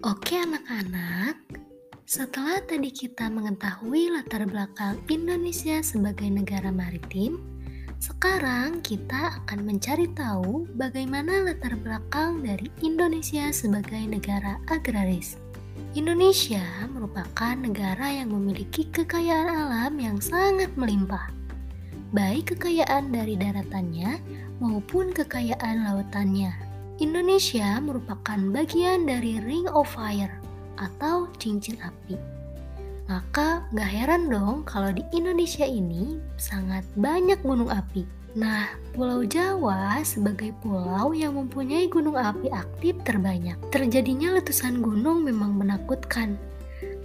Oke anak-anak, setelah tadi kita mengetahui latar belakang Indonesia sebagai negara maritim, sekarang kita akan mencari tahu bagaimana latar belakang dari Indonesia sebagai negara agraris. Indonesia merupakan negara yang memiliki kekayaan alam yang sangat melimpah, baik kekayaan dari daratannya maupun kekayaan lautannya. Indonesia merupakan bagian dari Ring of Fire atau cincin api. Maka gak heran dong kalau di Indonesia ini sangat banyak gunung api. Nah, Pulau Jawa sebagai pulau yang mempunyai gunung api aktif terbanyak. Terjadinya letusan gunung memang menakutkan.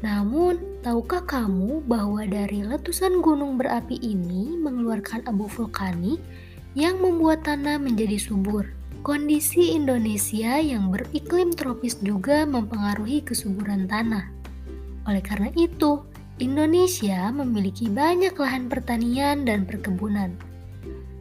Namun, tahukah kamu bahwa dari letusan gunung berapi ini mengeluarkan abu vulkanik yang membuat tanah menjadi subur? Kondisi Indonesia yang beriklim tropis juga mempengaruhi kesuburan tanah. Oleh karena itu, Indonesia memiliki banyak lahan pertanian dan perkebunan.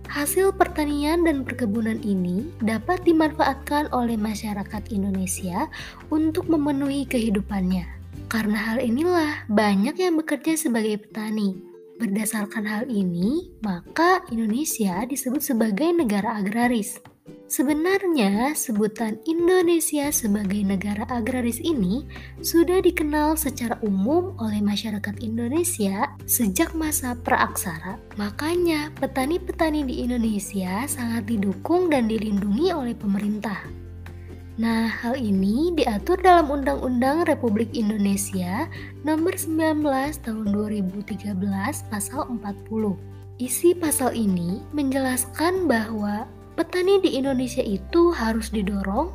Hasil pertanian dan perkebunan ini dapat dimanfaatkan oleh masyarakat Indonesia untuk memenuhi kehidupannya. Karena hal inilah banyak yang bekerja sebagai petani. Berdasarkan hal ini, maka Indonesia disebut sebagai negara agraris. Sebenarnya, sebutan Indonesia sebagai negara agraris ini sudah dikenal secara umum oleh masyarakat Indonesia sejak masa praaksara. Makanya, petani-petani di Indonesia sangat didukung dan dilindungi oleh pemerintah. Nah, hal ini diatur dalam Undang-Undang Republik Indonesia Nomor 19 Tahun 2013 Pasal 40. Isi pasal ini menjelaskan bahwa petani di Indonesia itu harus didorong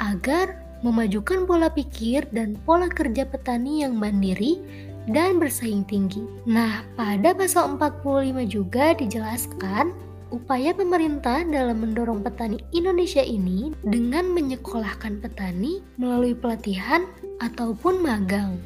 agar memajukan pola pikir dan pola kerja petani yang mandiri dan bersaing tinggi. Nah, pada pasal 45 juga dijelaskan upaya pemerintah dalam mendorong petani Indonesia ini dengan menyekolahkan petani melalui pelatihan ataupun magang.